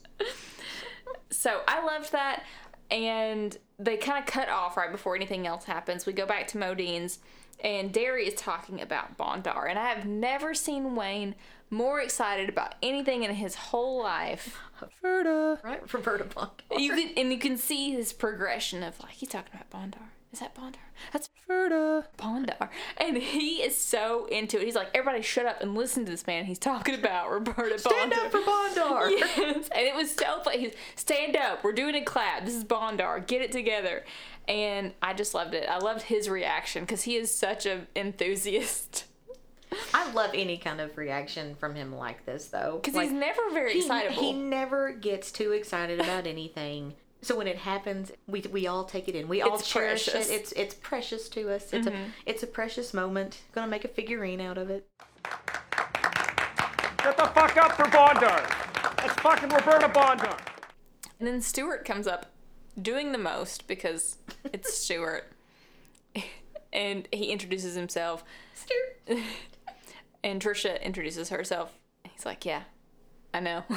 so I loved that, and they kind of cut off right before anything else happens. We go back to Modean's, and Derry is talking about Bondar, and I have never seen Wayne more excited about anything in his whole life. Verda. Right, Roberta Bond. You can and you can see his progression of like he's talking about Bondar. Is that Bondar? That's Verda. Bondar. And he is so into it. He's like, everybody shut up and listen to this man. He's talking about Roberta Stand Bondar. Stand up for Bondar. Yes. And it was so funny. He's, stand up. We're doing a clap. This is Bondar. Get it together. And I just loved it. I loved his reaction because he is such an enthusiast. I love any kind of reaction from him like this, though. Because Like, he's never very he, excitable. he never gets too excited about anything. So when it happens, we, we all take it in. We all It's cherish precious. it. It's it's precious to us. It's Mhm. a it's a precious moment. Gonna make a figurine out of it. Get the fuck up for Bondar. That's fucking Roberta Bondar. And then Stewart comes up doing the most because it's Stewart. and he introduces himself. Stewart. and Trisha introduces herself. He's like, Yeah, I know.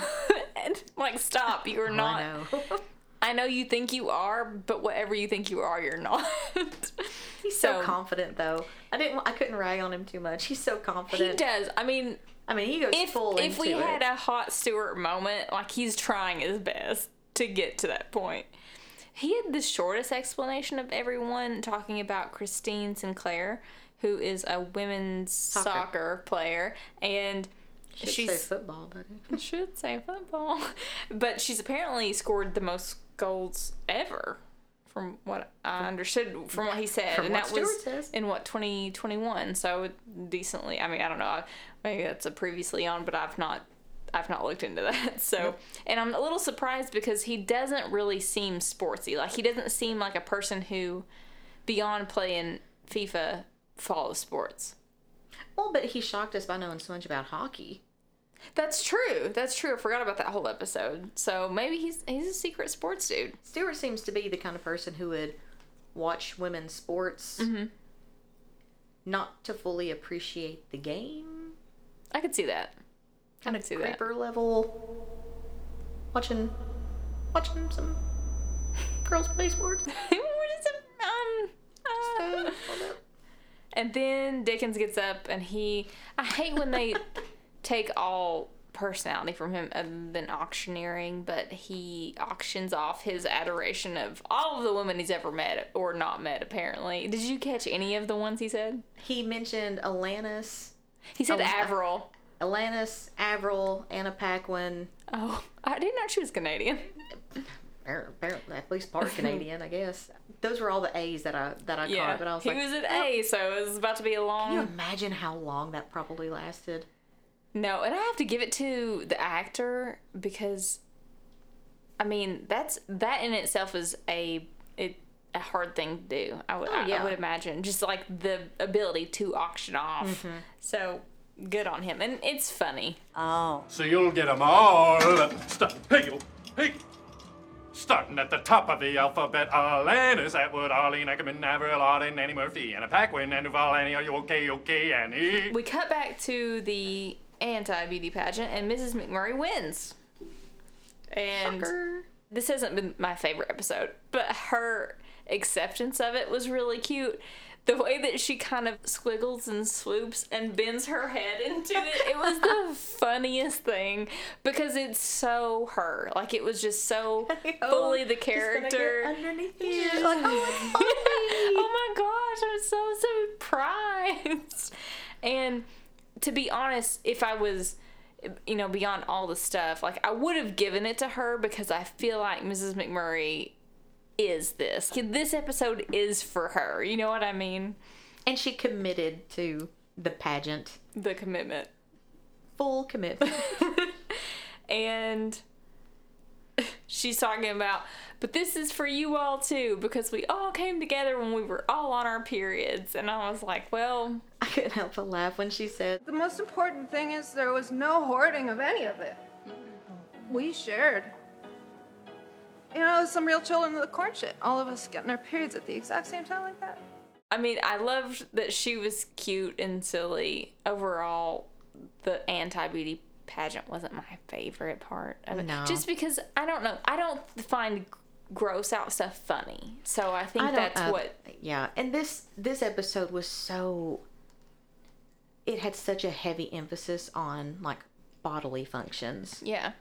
and I'm like, stop, you are Oh, I not. I know you think you are, but whatever you think you are, you're not. He's so, confident, though. I didn't. I couldn't rag on him too much. He's so confident. He does. I mean, I mean, he goes if full if we into had a hot Stewart moment, like he's trying his best to get to that point. He had the shortest explanation of everyone talking about Christine Sinclair, who is a women's soccer, Soccer. player, and she Should she's say football, but should say football, but she's apparently scored the most golds ever, from what I understood from what he said, From and that Stewart was says. in what 2021. So decently. I mean, I don't know. Maybe that's a previously on, but I've not. I've not looked into that. So, and I'm a little surprised because he doesn't really seem sportsy. Like he doesn't seem like a person who, beyond playing FIFA, follows sports. Well, but he shocked us by knowing so much about hockey. That's true. That's true. I forgot about that whole episode. So maybe he's he's a secret sports dude. Stewart seems to be the kind of person who would watch women's sports not to fully appreciate the game. I could see that. I Kind could of see that. creeper level. Watching, watching some girls play sports. um, uh, and then Dickens gets up and he. I hate when they take all personality from him other than auctioneering, but he auctions off his adoration of all of the women he's ever met or not met, apparently. Did you catch any of the ones he said? He mentioned Alanis. He said Oh, Avril. Alanis, Avril, Anna Paquin. Oh, I didn't know she was Canadian. Apparently, at least part Canadian, I guess. Those were all the A's that I that I Yeah, caught. But I was he like, was at oh. A, so it was about to be a long. Can you imagine how long that probably lasted? No, and I have to give it to the actor because, I mean, that's that in itself is a it a hard thing to do. I would Oh, I- I, would imagine just like the ability to auction off. Mm-hmm. So good on him, and it's funny. Oh. So you'll get get 'em all. Stop. Hey, you. Hey. Starting at the top of the alphabet, Alanis, Atwood, Arlene, Ackerman, Avril, Arden, Annie Murphy, Anna Paquin, and Duval, Annie, are you okay, okay, Annie? We cut back to the anti beauty pageant, and Mrs. McMurray wins. And this hasn't been my favorite episode, but her acceptance of it was really cute. The way that she kind of squiggles and swoops and bends her head into it, it was the funniest thing because it's so her. Like it was just so fully the character. underneath the Yeah. Like, oh, oh my gosh, I'm so surprised. And to be honest, if I was, you know, beyond all the stuff, like I would have given it to her because I feel like Mrs. McMurray is this. This episode is for her. You know what I mean? And she committed to the pageant. The commitment. Full commitment. and she's talking about, but this is for you all too because we all came together when we were all on our periods. And I was like, well, I couldn't help but laugh when she said, The most important thing is there was no hoarding of any of it. We shared. You know, some real children of the corn shit. All of us getting our periods at the exact same time like that. I mean, I loved that she was cute and silly. Overall, the anti beauty pageant wasn't my favorite part of it. No. Just because I don't know, I don't find gross out stuff funny. So I think I that's uh, what. Yeah, and this this episode was so. It had such a heavy emphasis on like bodily functions. Yeah.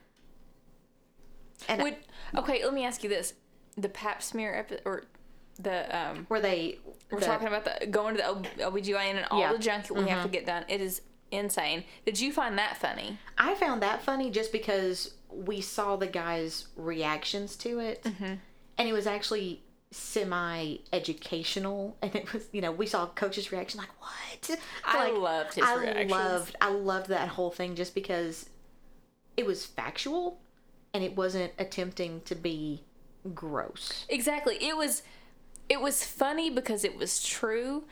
And Would okay? Let me ask you this: the Pap smear epi- or the um, were they? we're the- talking about the going to the OB- OBGYN and all Yeah. the junk that we have to Mhm. get done. It is insane. Did you find that funny? I found that funny just because we saw the guys' reactions to it, Mm-hmm. and it was actually semi-educational, and it was you know we saw coach's reaction like what? I loved his I reactions. loved I loved that whole thing just because it was factual, and it wasn't attempting to be gross. Exactly. It was it was funny because it was true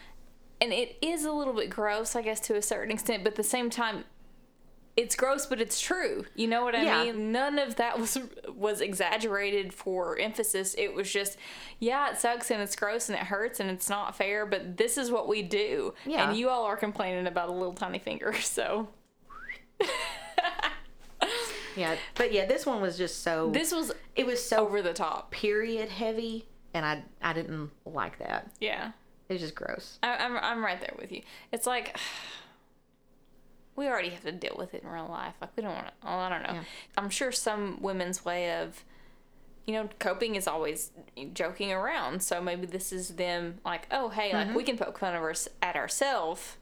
and it is a little bit gross, I guess to a certain extent, but at the same time it's gross but it's true. You know what I Yeah. mean? None of that was was exaggerated for emphasis. It was just yeah, it sucks and it's gross and it hurts and it's not fair, but this is what we do. Yeah. And you all are complaining about a little tiny finger, so Yeah, but yeah, this one was just so. This was it was so over the top, period heavy, and I I didn't like that. yeah. It was just gross. I, I'm I'm right there with you. It's like we already have to deal with it in real life. Like we don't want to. Oh, I don't know. I'm sure some women's way of, you know, coping is always joking around. So maybe this is them like, oh hey, like Mhm. we can poke fun of us at ourselves.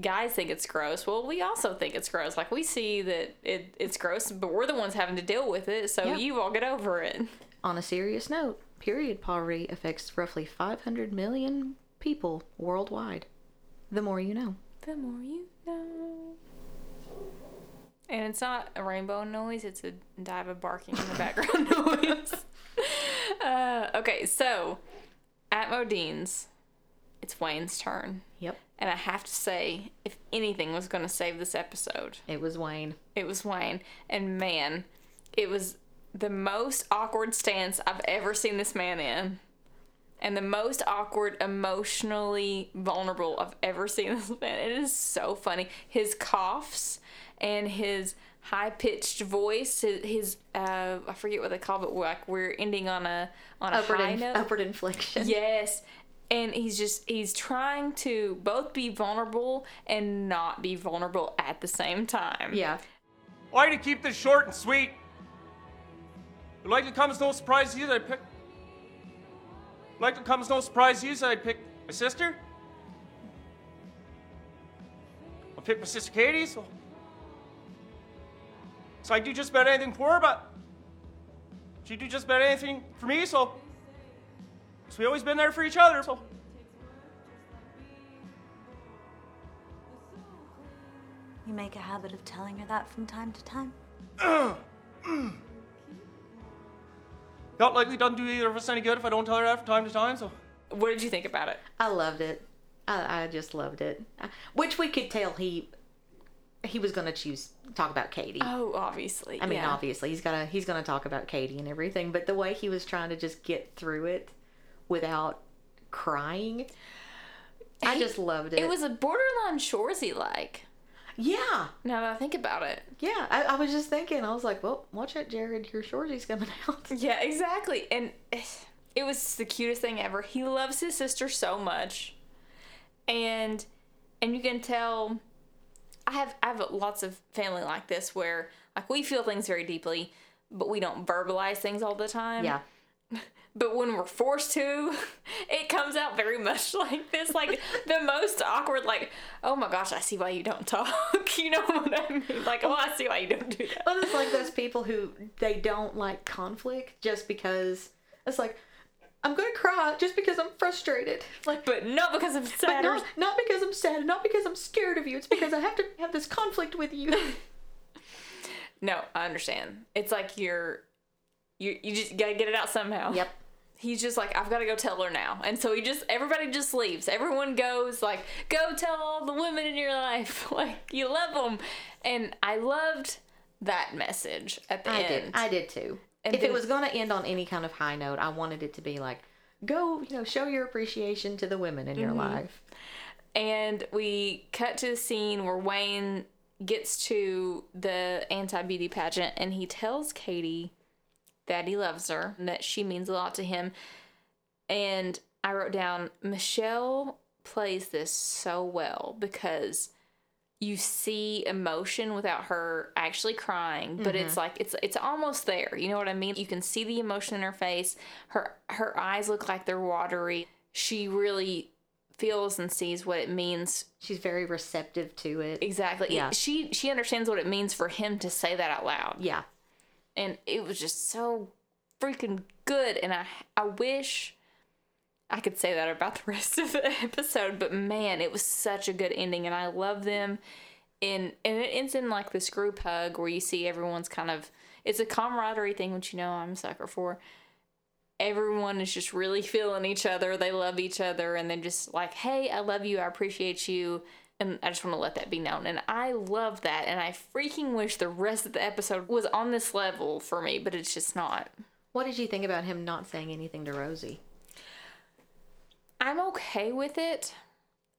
Guys think it's gross. Well, we also think it's gross. Like we see that it it's gross, but we're the ones having to deal with it. So Yeah. you all get over it. On a serious note, period poverty affects roughly 500 million people worldwide. The more you know. The more you know. And it's not a rainbow noise, it's a diva barking in the background noise. Uh, okay, so at Modean's, it's Wayne's turn. Yep. And I have to say, if anything was going to save this episode, It was Wayne. it was Wayne. And man, it was the most awkward stance I've ever seen this man in. And the most awkward, emotionally vulnerable I've ever seen this man. It is so funny. His coughs and his high pitched voice, his, his uh, I forget what they call it. Like we're ending on a on a Upward, high inf- note. upward inflection. Yes. And he's just he's trying to both be vulnerable and not be vulnerable at the same time. Yeah. Why to keep this short and sweet? It likely comes no surprise to you that I picked. Likely comes no surprise to you that I picked my sister. I picked my sister Katie, so. So I do just about anything for her, but she do just about anything for me, so. So we always been there for each other, so. You make a habit of telling her that from time to time? Not likely doesn't do either of us any good if I don't tell her that from time to time, so. What did you think about it? I loved it. I, I just loved it. Which we could tell he he was going to choose talk about Katie. Oh, obviously. I mean, yeah. obviously he's gonna he's gonna talk about Katie and everything, but the way he was trying to just get through it without crying, I He- just loved it. It was a borderline Shoresy like. Yeah, Now that I think about it. yeah. I, I was just thinking, I was like, well, watch out, Jared, your Shoresy's coming out. Yeah, exactly. And it was the cutest thing ever. He loves his sister so much. And and you can tell I have I have lots of family like this where like we feel things very deeply, but we don't verbalize things all the time. Yeah. But when we're forced to, it comes out very much like this. Like the most awkward, like, oh my gosh, I see why you don't talk. you know what I mean? Like, oh, I see why you don't do that. But it's like those people who they don't like conflict just because it's like I'm gonna cry just because I'm frustrated. Like, but not because I'm sad. or- not not because I'm sad, not because I'm scared of you. It's because I have to have this conflict with you. No, I understand. It's like you're, you you just gotta get it out somehow. Yep. He's just like, I've got to go tell her now, and so he just everybody just leaves. Everyone goes like, go tell all the women in your life, like you love them, and I loved that message at the I end. did. I did too. And if then- it was going to end on any kind of high note, I wanted it to be like, go, you know, show your appreciation to the women in your Mhm. life. and we cut to the scene where Wayne gets to the anti beauty pageant and he tells Katie that he loves her and that she means a lot to him. And I wrote down Michelle plays this so well because you see emotion without her actually crying but it's Mhm. like it's it's almost there you know what i mean you can see the emotion in her face her her eyes look like they're watery she really feels and sees what it means She's very receptive to it. exactly Yeah. she she understands what it means for him to say that out loud Yeah. And it was just so freaking good and i i wish i could say that about the rest of the episode but man it was such a good ending and i love them. In and it ends in like this group hug where you see everyone's kind of it's a camaraderie thing which you know i'm a sucker for. Everyone is just really feeling each other. They love each other and they're just like hey i love you. I appreciate you and I just want to let that be known. And I love that. And I freaking wish the rest of the episode was on this level for me, but it's just not. What did you think about him not saying anything to Rosie? I'm okay with it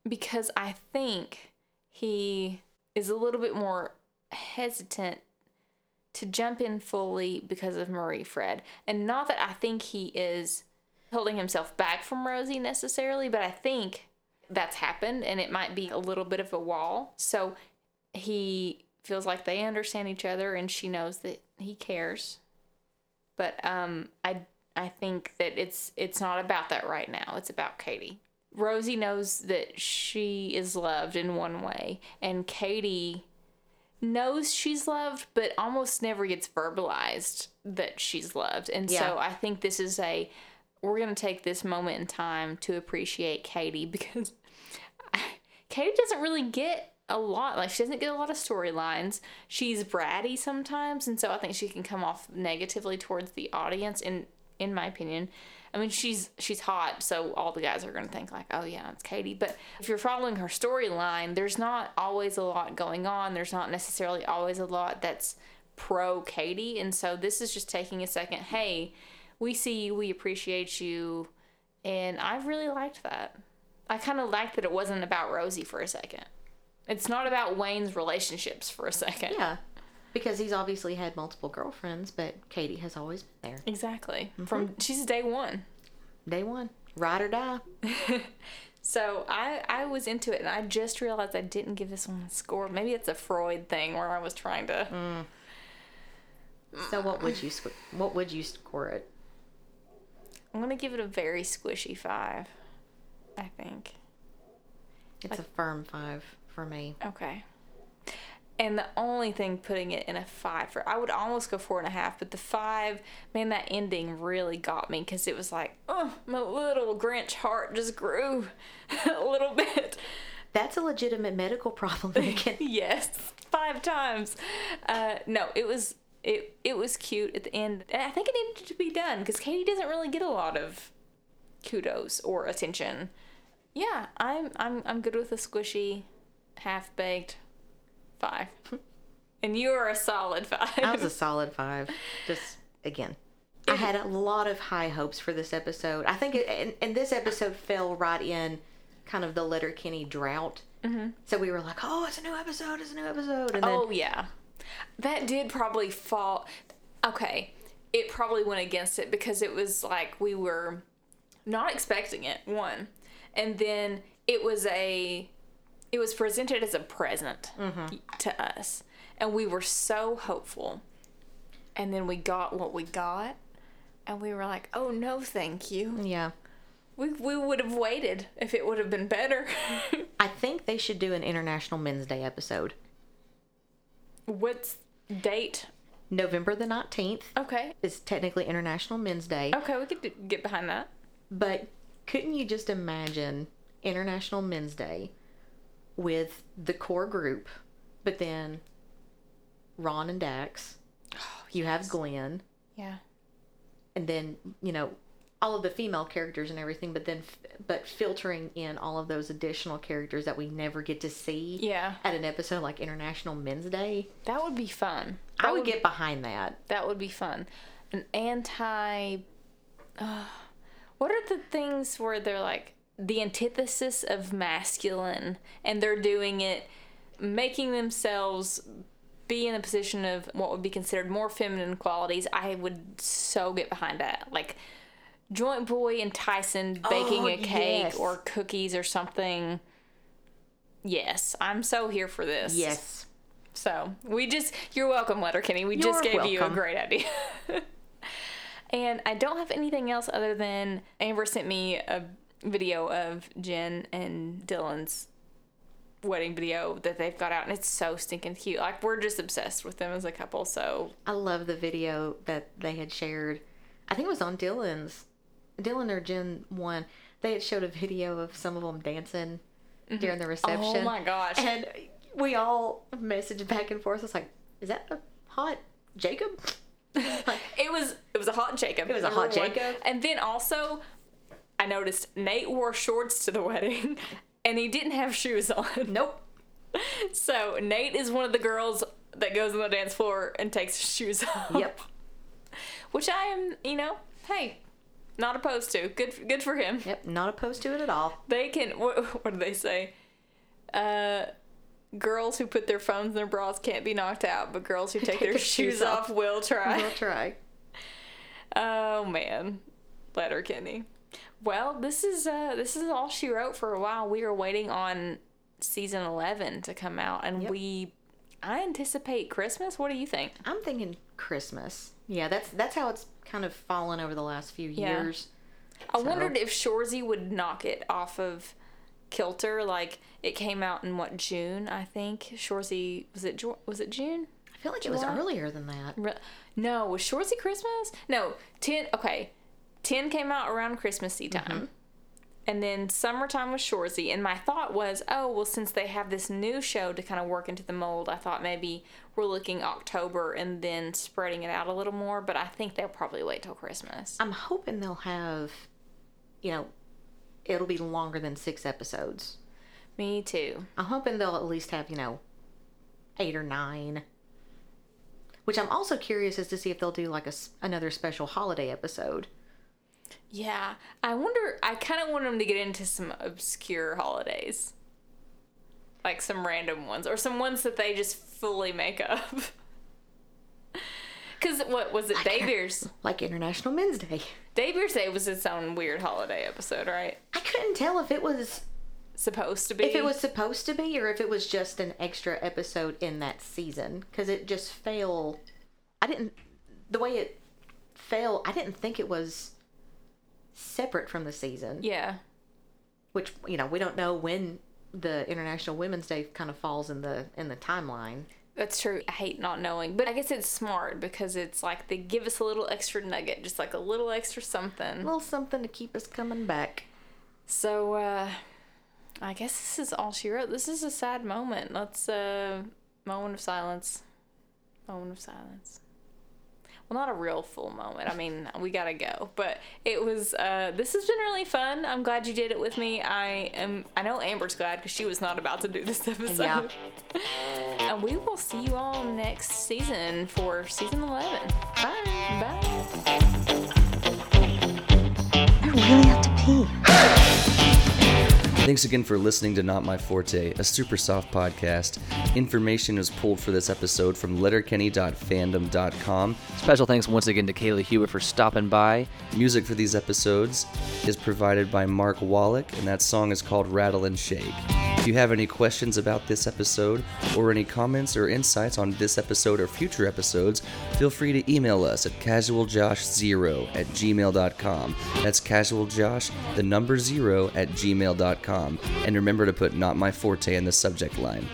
because I think he is a little bit more hesitant to jump in fully because of Marie-Fred. And not that I think he is holding himself back from Rosie necessarily, but I think that's happened and it might be a little bit of a wall. So he feels like they understand each other and she knows that he cares. But um I I think that it's it's not about that right now. It's about Katie. Rosie knows that she is loved in one way and Katie knows she's loved, but almost never gets verbalized that she's loved. And Yeah. so I think this is a we're gonna take this moment in time to appreciate Katie because Katie doesn't really get a lot. Like she doesn't get a lot of storylines. She's bratty sometimes, and so I think she can come off negatively towards the audience. In in my opinion, I mean she's she's hot, so all the guys are gonna think like, oh yeah, it's Katie. But if you're following her storyline, there's not always a lot going on. There's not necessarily always a lot that's pro Katie, and so this is just taking a second. Hey, we see you, we appreciate you, and I really liked that. I kind of liked that it wasn't about Rosie for a second. It's not about Wayne's relationships for a second. Yeah. Because he's obviously had multiple girlfriends, but Katie has always been there. Exactly. Mm-hmm. From she's day one. Day one. Ride or die. So I I was into it, and I just realized I didn't give this one a score. Maybe it's a Freud thing where I was trying to. Mm. So what would you sc- what would you score it? I'm gonna give it a very squishy five. I think. It's a firm five for me. Okay. And the only thing putting it in a five for I would almost go four and a half, but the five, man, that ending really got me because it was like, oh, my little Grinch heart just grew a little bit. That's a legitimate medical problem, yes, five times. Uh, no, it was it it was cute at the end. And I think it needed to be done because Katie doesn't really get a lot of kudos or attention. Yeah, I'm I'm I'm good with a squishy, half baked five. And you are a solid five. I was a solid five. Just again, I had a lot of high hopes for this episode. I think, it, and, and this episode fell right in kind of the Letterkenny drought. Mhm. So we were like, "Oh, it's a new episode! It's a new episode!" And then, oh yeah, that did probably fall. Okay, it probably went against it because it was like we were not expecting it. One, and then it was a, it was presented as a present mm-hmm. to us, and we were so hopeful, and then we got what we got, and we were like, oh no, thank you. yeah, We we would have waited if it would have been better. I think they should do an International Men's Day episode. What's date? November the nineteenth Okay. is technically International Men's Day. Okay, we could get behind that. But couldn't you just imagine International Men's Day with the core group, but then Ron and Dax? Oh, you have Glenn, Yeah. and then you know all of the female characters and everything, but then f- but filtering in all of those additional characters that we never get to see. Yeah. At an episode like International Men's Day, That would be fun. I That would get behind that. That would be fun. An anti. Uh, what are the things where they're like the antithesis of masculine, and they're doing it, making themselves be in a position of what would be considered more feminine qualities? I would so get behind that. Like Joint Boy and Tyson baking Oh, a cake yes. or cookies or something. Yes, I'm so here for this. Yes. So we just, you're welcome, Letterkenny. We just You're gave you a great idea. and I don't have anything else other than Amber sent me a video of Jen and Dylan's wedding video that they've got out, and it's so stinking cute. Like we're just obsessed with them as a couple. So I love the video that they had shared. I think it was on Dylan's, Dylan or Jen one. They had showed a video of some of them dancing mm-hmm. during the oh reception. Oh my gosh. And we all messaged back and forth. It's like, is that a hot Jacob? it was it was a hot Jacob. It was a hot one. Jacob. And then also, I noticed Nate wore shorts to the wedding, and he didn't have shoes on. Nope. So Nate is one of the girls that goes on the dance floor and takes shoes off. Yep. Which I am, you know, hey, not opposed to. Good, good for him. Yep. Not opposed to it at all. They can. What, what do they say? Uh, girls who put their phones in their bras can't be knocked out, but girls who take, their, shoes off will try. We'll try. Oh man, Letterkenny. Well, this is uh this is all she wrote for a while. We are waiting on season eleven to come out, and Yep. we I anticipate Christmas. What do you think? I'm thinking Christmas. Yeah, that's that's how it's kind of fallen over the last few Yeah. years. I So- wondered if Shoresy would knock it off of kilter. Like it came out in what June, I think. Shoresy was it was it June? I feel like it was earlier than that. Re- no, was Shoresy Christmas? No, ten. Okay, ten came out around Christmassy mm-hmm. time, and then summertime was Shoresy. And my thought was, oh well, since they have this new show to kind of work into the mold, I thought maybe we're looking October and then spreading it out a little more. But I think they'll probably wait till Christmas. I'm hoping they'll have, you know, it'll be longer than six episodes. Me too. I'm hoping they'll at least have, you know, eight or nine. Which I'm also curious as to see if they'll do like a, another special holiday episode. Yeah, I wonder. I kind of want them to get into some obscure holidays, like some random ones, or some ones that they just fully make up. Because what was it? Day Beers. Like International Men's Day. Day Beers Day was its own weird holiday episode, right? I couldn't tell if it was supposed to be. if it was supposed to be or if it was just an extra episode in that season because it just fell. I didn't the way it fell. I didn't think it was separate from the season. Yeah. Which you know we don't know when the International Women's Day kind of falls in the in the timeline. That's true. I hate not knowing, but I guess it's smart because it's like they give us a little extra nugget, just like a little extra something. A little something to keep us coming back. So, uh, I guess this is all she wrote. This is a sad moment. Let's, uh, moment of silence. Moment of silence. Well, not a real full moment. I mean, we gotta go. But it was, uh, this has been really fun. I'm glad you did it with me. I am, I know Amber's glad because she was not about to do this episode. Yeah. and we will see you all next season for season 11. Bye. Bye. I really have to pee. Thanks again for listening to Not My Forte, a super soft podcast. Information is pulled for this episode from letterkenny.fandom.com. Special thanks once again to Kayla Huber for stopping by. Music for these episodes is provided by Mark Wallach, and that song is called Rattle and Shake. If you have any questions about this episode, or any comments or insights on this episode or future episodes, feel free to email us at casualjosh0 at gmail.com. That's casualjosh, the number zero, at gmail.com. And remember to put Not My Forte in the subject line.